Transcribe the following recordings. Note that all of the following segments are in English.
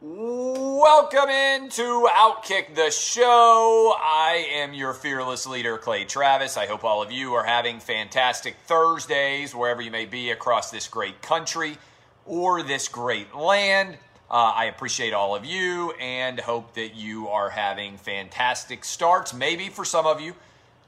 Welcome into Outkick the Show. I am your fearless leader, Clay Travis. I hope all of you are having fantastic Thursdays wherever you may be across this great country or this great land. Uh, I appreciate all of you and hope that you are having fantastic starts, maybe for some of you,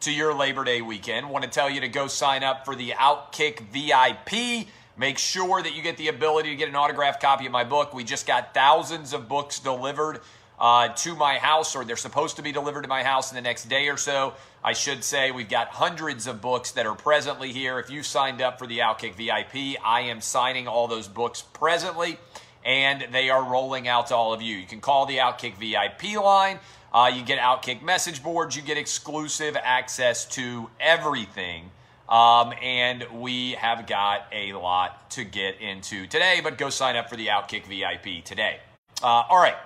to your Labor Day weekend. Want to tell you to go sign up for the Outkick VIP. Make sure that you get the ability to get an autographed copy of my book. We just got thousands of books delivered uh, to my house, or they're supposed to be delivered to my house in the next day or so. I should say we've got hundreds of books that are presently here. If you signed up for the Outkick VIP, I am signing all those books presently, and they are rolling out to all of you. You can call the Outkick VIP line. Uh, you get Outkick message boards. You get exclusive access to everything um, and we have got a lot to get into today, but go sign up for the Outkick VIP today. Uh, all right.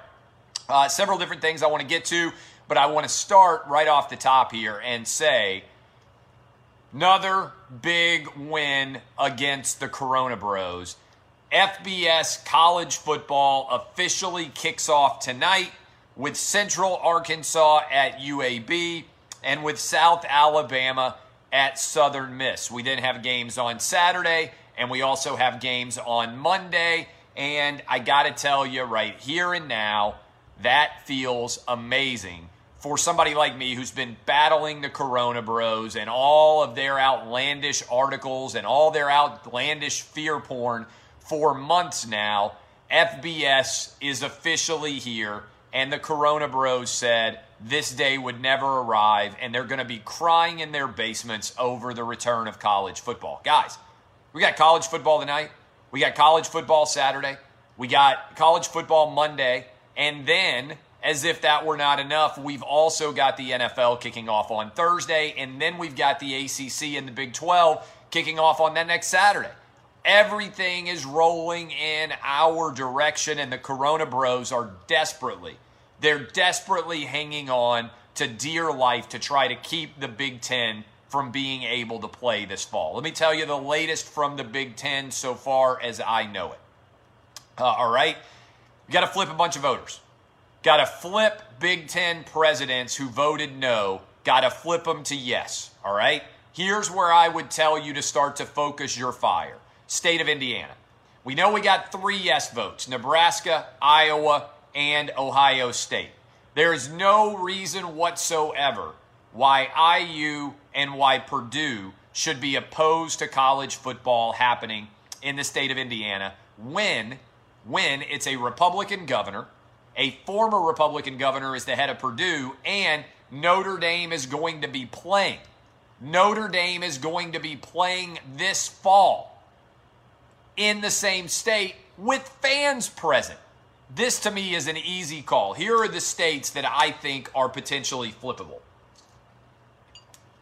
Uh, several different things I want to get to, but I want to start right off the top here and say another big win against the Corona Bros. FBS college football officially kicks off tonight with Central Arkansas at UAB and with South Alabama at Southern Miss. We then have games on Saturday, and we also have games on Monday. And I got to tell you right here and now, that feels amazing for somebody like me who's been battling the Corona Bros and all of their outlandish articles and all their outlandish fear porn for months now. FBS is officially here, and the Corona Bros said, this day would never arrive, and they're going to be crying in their basements over the return of college football. Guys, we got college football tonight. We got college football Saturday. We got college football Monday. And then, as if that were not enough, we've also got the NFL kicking off on Thursday. And then we've got the ACC and the Big 12 kicking off on that next Saturday. Everything is rolling in our direction, and the Corona Bros are desperately they're desperately hanging on to dear life to try to keep the Big Ten from being able to play this fall. Let me tell you the latest from the Big Ten so far as I know it. Uh, all right. We got to flip a bunch of voters. Got to flip Big Ten presidents who voted no. Got to flip them to yes. All right. Here's where I would tell you to start to focus your fire state of Indiana. We know we got three yes votes Nebraska, Iowa, and Ohio State. There is no reason whatsoever why IU and why Purdue should be opposed to college football happening in the state of Indiana when when it's a Republican governor, a former Republican governor is the head of Purdue and Notre Dame is going to be playing. Notre Dame is going to be playing this fall in the same state with fans present. This to me is an easy call. Here are the states that I think are potentially flippable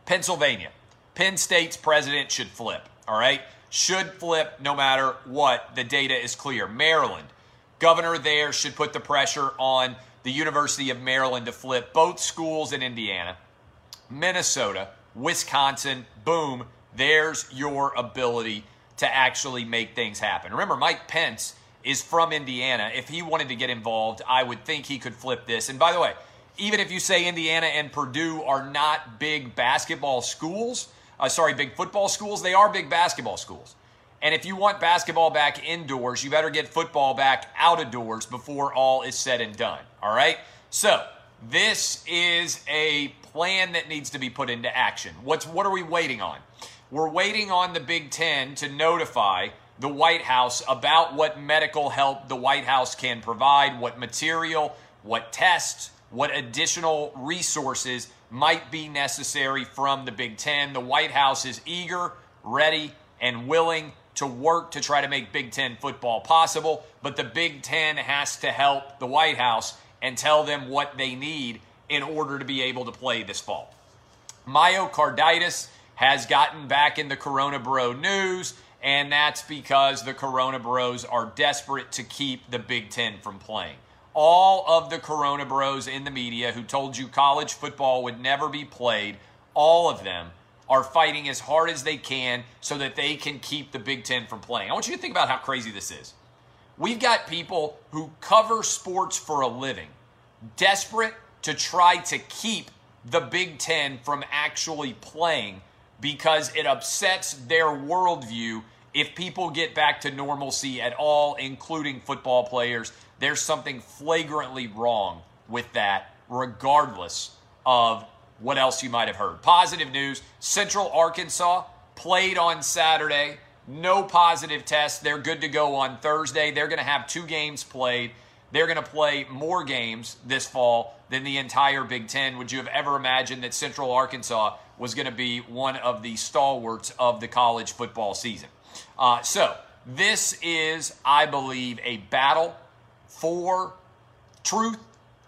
Pennsylvania. Penn State's president should flip, all right? Should flip no matter what. The data is clear. Maryland, governor there should put the pressure on the University of Maryland to flip both schools in Indiana. Minnesota, Wisconsin, boom, there's your ability to actually make things happen. Remember, Mike Pence is from Indiana. If he wanted to get involved, I would think he could flip this. And by the way, even if you say Indiana and Purdue are not big basketball schools, uh, sorry, big football schools, they are big basketball schools. And if you want basketball back indoors, you better get football back out of doors before all is said and done. All right? So, this is a plan that needs to be put into action. What's what are we waiting on? We're waiting on the Big 10 to notify the White House about what medical help the White House can provide, what material, what tests, what additional resources might be necessary from the Big Ten. The White House is eager, ready, and willing to work to try to make Big Ten football possible, but the Big Ten has to help the White House and tell them what they need in order to be able to play this fall. Myocarditis has gotten back in the Corona Bro news and that's because the Corona Bros are desperate to keep the Big Ten from playing. All of the Corona Bros in the media who told you college football would never be played, all of them are fighting as hard as they can so that they can keep the Big Ten from playing. I want you to think about how crazy this is. We've got people who cover sports for a living, desperate to try to keep the Big Ten from actually playing because it upsets their worldview if people get back to normalcy at all, including football players. There's something flagrantly wrong with that, regardless of what else you might have heard. Positive news Central Arkansas played on Saturday. No positive tests. They're good to go on Thursday. They're going to have two games played. They're going to play more games this fall than the entire Big Ten. Would you have ever imagined that Central Arkansas was going to be one of the stalwarts of the college football season? Uh, so, this is, I believe, a battle for truth,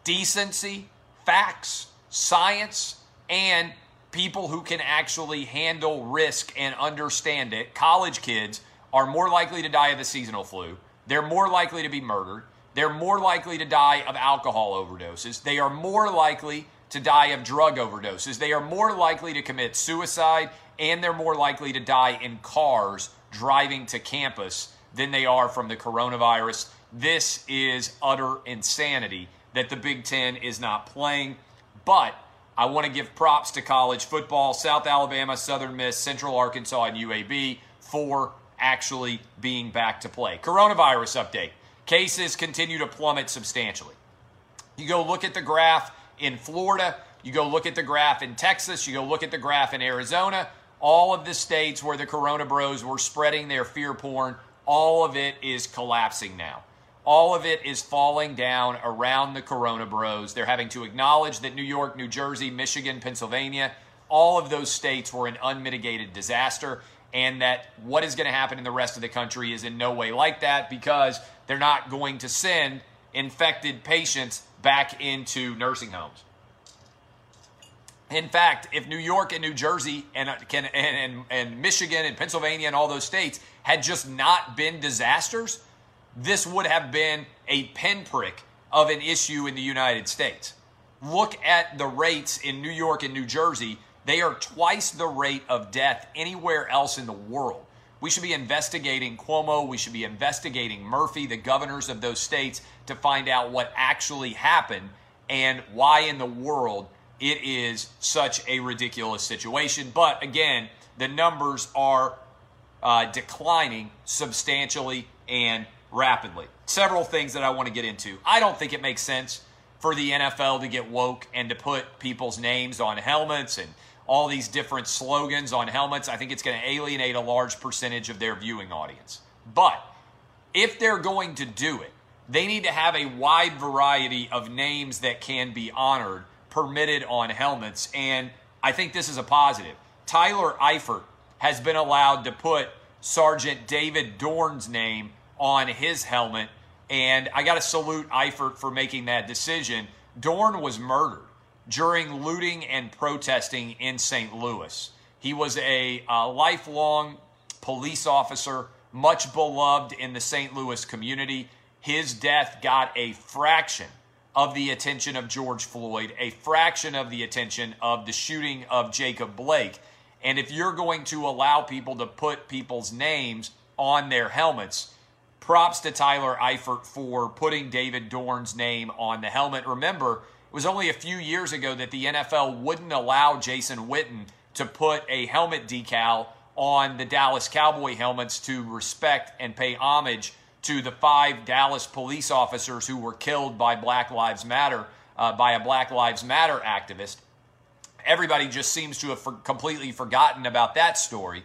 decency, facts, science, and people who can actually handle risk and understand it. College kids are more likely to die of the seasonal flu. They're more likely to be murdered. They're more likely to die of alcohol overdoses. They are more likely to die of drug overdoses. They are more likely to commit suicide and they're more likely to die in cars driving to campus than they are from the coronavirus. This is utter insanity that the Big Ten is not playing. But I want to give props to college football, South Alabama, Southern Miss, Central Arkansas, and UAB for actually being back to play. Coronavirus update cases continue to plummet substantially. You go look at the graph in Florida, you go look at the graph in Texas, you go look at the graph in Arizona, all of the states where the Corona Bros were spreading their fear porn, all of it is collapsing now. All of it is falling down around the Corona Bros. They're having to acknowledge that New York, New Jersey, Michigan, Pennsylvania, all of those states were an unmitigated disaster, and that what is going to happen in the rest of the country is in no way like that because they're not going to send infected patients back into nursing homes. In fact, if New York and New Jersey and, uh, and, and, and Michigan and Pennsylvania and all those states had just not been disasters, this would have been a pinprick of an issue in the United States. Look at the rates in New York and New Jersey. They are twice the rate of death anywhere else in the world. We should be investigating Cuomo. We should be investigating Murphy, the governors of those states, to find out what actually happened and why in the world it is such a ridiculous situation. But again, the numbers are uh, declining substantially and rapidly. Several things that I want to get into. I don't think it makes sense for the NFL to get woke and to put people's names on helmets and all these different slogans on helmets. I think it's going to alienate a large percentage of their viewing audience. But if they're going to do it, they need to have a wide variety of names that can be honored, permitted on helmets. And I think this is a positive. Tyler Eifert has been allowed to put Sergeant David Dorn's name on his helmet. And I got to salute Eifert for making that decision. Dorn was murdered during looting and protesting in St. Louis. He was a, a lifelong police officer, much beloved in the St. Louis community. His death got a fraction of the attention of George Floyd, a fraction of the attention of the shooting of Jacob Blake. And if you're going to allow people to put people's names on their helmets, props to Tyler Eifert for putting David Dorn's name on the helmet. Remember, it was only a few years ago that the NFL wouldn't allow Jason Witten to put a helmet decal on the Dallas Cowboy helmets to respect and pay homage to the five Dallas police officers who were killed by Black Lives Matter, uh, by a Black Lives Matter activist. Everybody just seems to have for- completely forgotten about that story.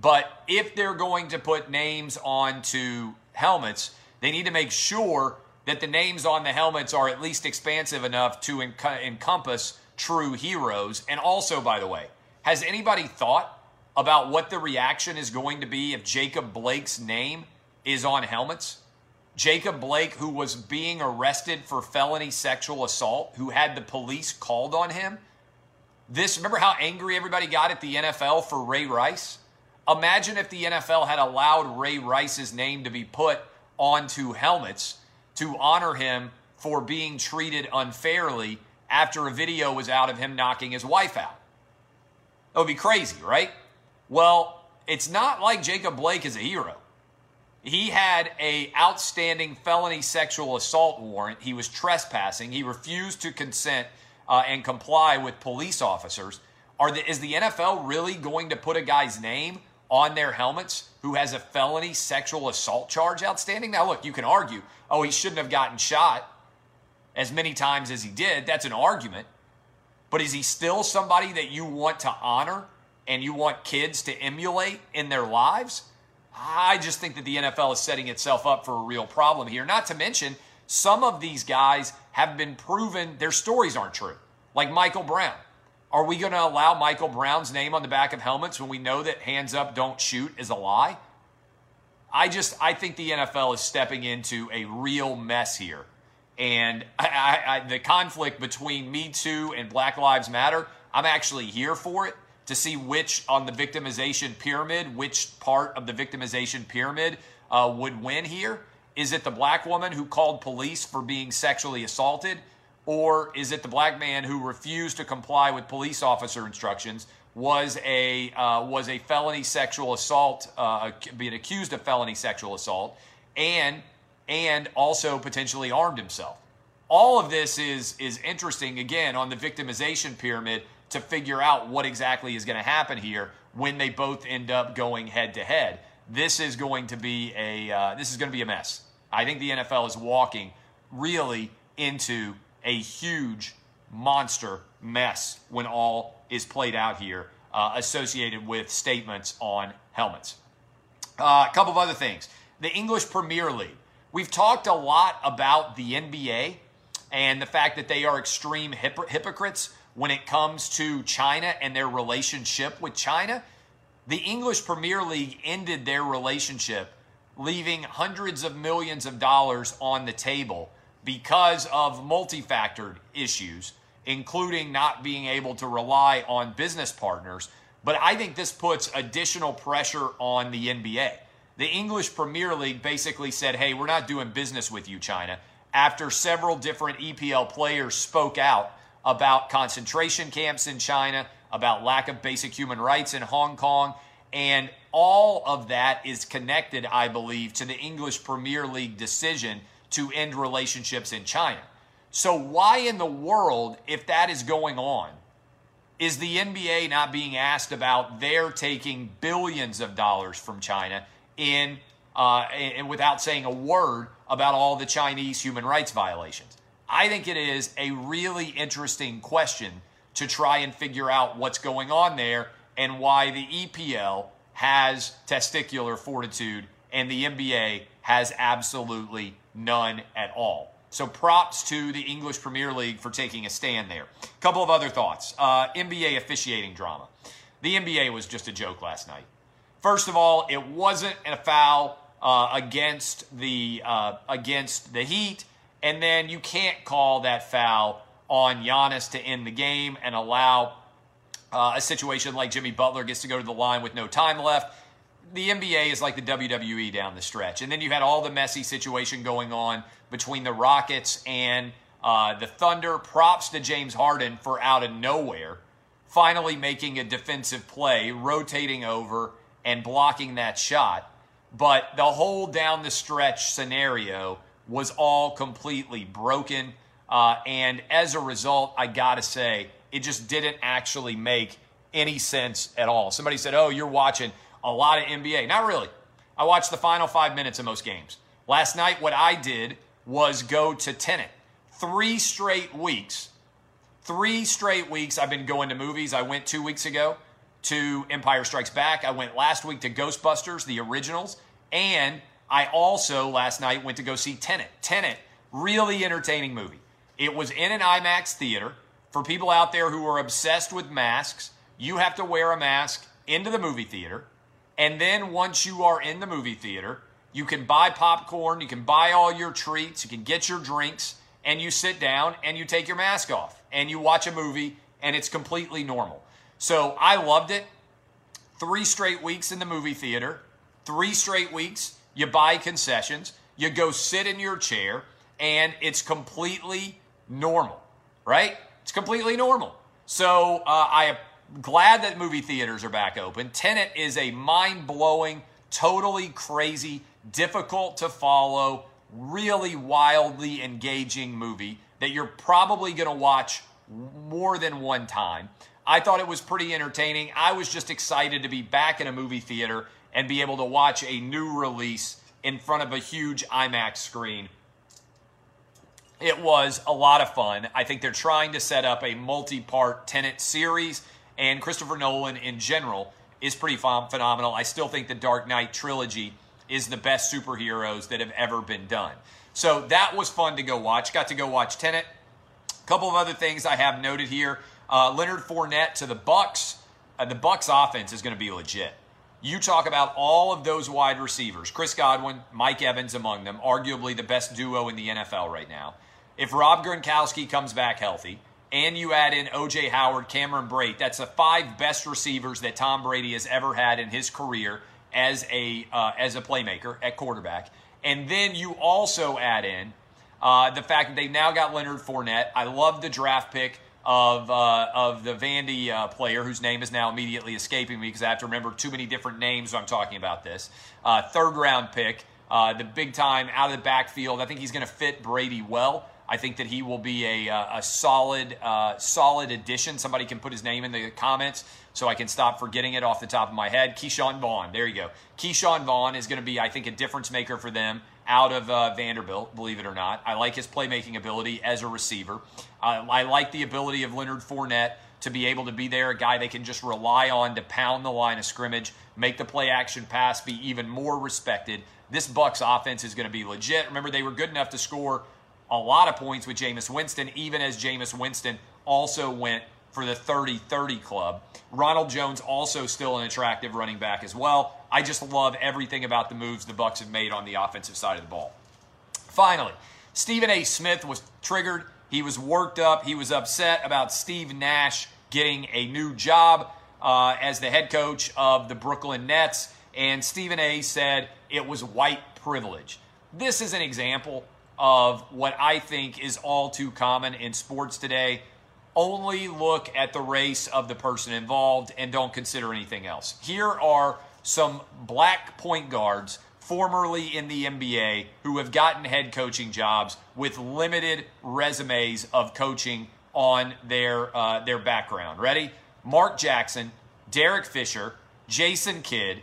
But if they're going to put names onto helmets, they need to make sure that the names on the helmets are at least expansive enough to encompass true heroes. And also, by the way, has anybody thought about what the reaction is going to be if Jacob Blake's name is on helmets? Jacob Blake, who was being arrested for felony sexual assault, who had the police called on him. This, remember how angry everybody got at the NFL for Ray Rice? Imagine if the NFL had allowed Ray Rice's name to be put onto helmets to honor him for being treated unfairly after a video was out of him knocking his wife out. That would be crazy, right? Well, it's not like Jacob Blake is a hero. He had a outstanding felony sexual assault warrant. He was trespassing. He refused to consent uh, and comply with police officers. Are the, is the NFL really going to put a guy's name on their helmets who has a felony sexual assault charge outstanding? Now, look, you can argue, oh, he shouldn't have gotten shot as many times as he did. That's an argument. But is he still somebody that you want to honor and you want kids to emulate in their lives? I just think that the NFL is setting itself up for a real problem here. Not to mention, some of these guys have been proven their stories aren't true, like Michael Brown. Are we going to allow Michael Brown's name on the back of helmets when we know that hands up, don't shoot is a lie? I just, I think the NFL is stepping into a real mess here. And I, I, I, the conflict between Me Too and Black Lives Matter, I'm actually here for it to see which on the victimization pyramid, which part of the victimization pyramid uh, would win here. Is it the black woman who called police for being sexually assaulted? Or is it the black man who refused to comply with police officer instructions, was a, uh, was a felony sexual assault, uh, being accused of felony sexual assault, and, and also potentially armed himself? All of this is, is interesting, again, on the victimization pyramid to figure out what exactly is going to happen here when they both end up going head to head. This is going to be a uh, this is going to be a mess. I think the NFL is walking really into a huge monster mess when all is played out here, uh, associated with statements on helmets. Uh, a couple of other things. The English Premier League. We've talked a lot about the NBA and the fact that they are extreme hypocrites when it comes to China and their relationship with China. The English Premier League ended their relationship, leaving hundreds of millions of dollars on the table because of multifactored issues, including not being able to rely on business partners. But I think this puts additional pressure on the NBA. The English Premier League basically said, hey, we're not doing business with you, China, after several different EPL players spoke out about concentration camps in China, about lack of basic human rights in Hong Kong. And all of that is connected, I believe, to the English Premier League decision to end relationships in China. So, why in the world, if that is going on, is the NBA not being asked about their taking billions of dollars from China in uh, and without saying a word about all the Chinese human rights violations? I think it is a really interesting question to try and figure out what's going on there and why the EPL has testicular fortitude and the NBA has absolutely none at all. So props to the English Premier League for taking a stand there. A couple of other thoughts. Uh, NBA officiating drama. The NBA was just a joke last night. First of all, it wasn't a foul uh, against the uh, against the Heat and then you can't call that foul on Giannis to end the game and allow uh, a situation like Jimmy Butler gets to go to the line with no time left. The NBA is like the WWE down the stretch. And then you had all the messy situation going on between the Rockets and uh, the Thunder. Props to James Harden for out of nowhere finally making a defensive play, rotating over and blocking that shot. But the whole down the stretch scenario was all completely broken. Uh, and as a result, I got to say, it just didn't actually make any sense at all. Somebody said, Oh, you're watching a lot of NBA. Not really. I watched the final five minutes of most games. Last night, what I did was go to Tenet. Three straight weeks. Three straight weeks I've been going to movies. I went two weeks ago to Empire Strikes Back. I went last week to Ghostbusters, the originals. And I also last night went to go see Tenet. Tenet, really entertaining movie. It was in an IMAX theater. For people out there who are obsessed with masks, you have to wear a mask into the movie theater. And then once you are in the movie theater, you can buy popcorn, you can buy all your treats, you can get your drinks, and you sit down and you take your mask off and you watch a movie and it's completely normal. So I loved it. Three straight weeks in the movie theater, three straight weeks you buy concessions, you go sit in your chair, and it's completely normal, right? It's completely normal. So uh, I am glad that movie theaters are back open. Tenet is a mind blowing totally crazy, difficult to follow, really wildly engaging movie that you're probably going to watch more than one time. I thought it was pretty entertaining. I was just excited to be back in a movie theater and be able to watch a new release in front of a huge IMAX screen. It was a lot of fun. I think they're trying to set up a multi part Tenet series, and Christopher Nolan in general is pretty phenomenal. I still think the Dark Knight trilogy is the best superheroes that have ever been done. So that was fun to go watch. Got to go watch Tenet. A couple of other things I have noted here. Uh, Leonard Fournette to the Bucs. Uh, the Bucs offense is going to be legit. You talk about all of those wide receivers, Chris Godwin, Mike Evans among them, arguably the best duo in the NFL right now. If Rob Gronkowski comes back healthy, and you add in OJ Howard, Cameron Brate, that's the five best receivers that Tom Brady has ever had in his career as a uh, as a playmaker at quarterback. And then you also add in uh, the fact that they've now got Leonard Fournette. I love the draft pick of uh, of the Vandy uh, player whose name is now immediately escaping me because I have to remember too many different names when I'm talking about this. Uh, third round pick, uh, the big time out of the backfield. I think he's going to fit Brady well. I think that he will be a, uh, a solid uh, solid addition. Somebody can put his name in the comments so I can stop forgetting it off the top of my head. Ke'Shawn Vaughn, there you go. Ke'Shawn Vaughn is going to be, I think, a difference maker for them out of uh, Vanderbilt, believe it or not. I like his playmaking ability as a receiver. Uh, I like the ability of Leonard Fournette to be able to be there, a guy they can just rely on to pound the line of scrimmage, make the play action pass be even more respected. This Bucs offense is going to be legit. Remember, they were good enough to score a lot of points with Jameis Winston, even as Jameis Winston also went for the 30 30 club. Ronald Jones also still an attractive running back as well. I just love everything about the moves the Bucs have made on the offensive side of the ball. Finally, Stephen A. Smith was triggered. He was worked up. He was upset about Steve Nash getting a new job uh, as the head coach of the Brooklyn Nets. And Stephen A. said it was white privilege. This is an example of what I think is all too common in sports today only look at the race of the person involved and don't consider anything else. Here are some black point guards formerly in the NBA who have gotten head coaching jobs with limited resumes of coaching on their uh, their background. Ready? Mark Jackson, Derek Fisher, Jason Kidd,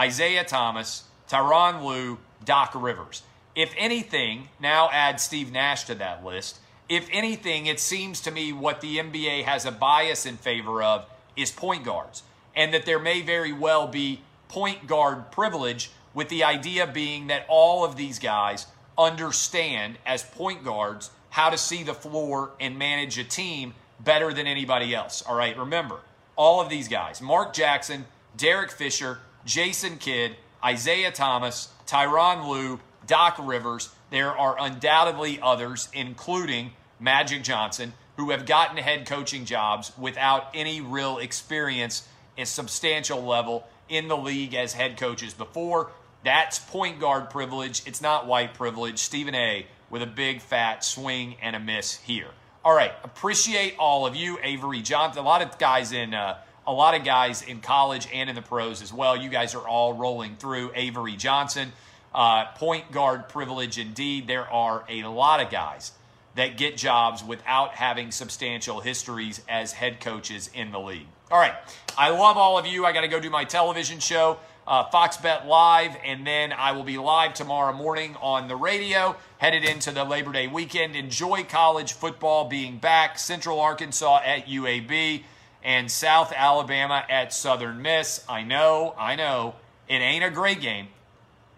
Isiah Thomas, Tyronn Lue, Doc Rivers. If anything, now add Steve Nash to that list if anything, it seems to me what the NBA has a bias in favor of is point guards, and that there may very well be point guard privilege, with the idea being that all of these guys understand as point guards how to see the floor and manage a team better than anybody else. All right, remember, all of these guys Mark Jackson, Derek Fisher, Jason Kidd, Isiah Thomas, Tyronn Lue, Doc Rivers. There are undoubtedly others, including Magic Johnson, who have gotten head coaching jobs without any real experience a substantial level in the league as head coaches before. That's point guard privilege. It's not white privilege. Stephen A with a big fat swing and a miss here. All right, appreciate all of you, Avery Johnson. A lot of guys in uh, a lot of guys in college and in the pros as well. You guys are all rolling through. Avery Johnson, uh, point guard privilege indeed. There are a lot of guys that get jobs without having substantial histories as head coaches in the league. All right. I love all of you. I got to go do my television show, uh, Fox Bet Live, and then I will be live tomorrow morning on the radio, headed into the Labor Day weekend. Enjoy college football being back. Central Arkansas at UAB and South Alabama at Southern Miss. I know, I know, it ain't a great game.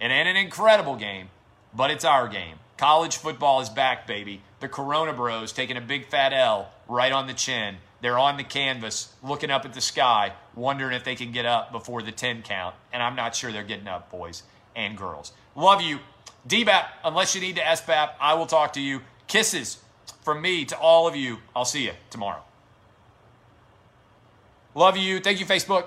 It ain't an incredible game, but it's our game. College football is back, baby. The Corona Bros taking a big fat L right on the chin. They're on the canvas looking up at the sky, wondering if they can get up before the 10 count. And I'm not sure they're getting up, boys and girls. Love you. DBAP, unless you need to SBAP, I will talk to you. Kisses from me to all of you. I'll see you tomorrow. Love you. Thank you, Facebook.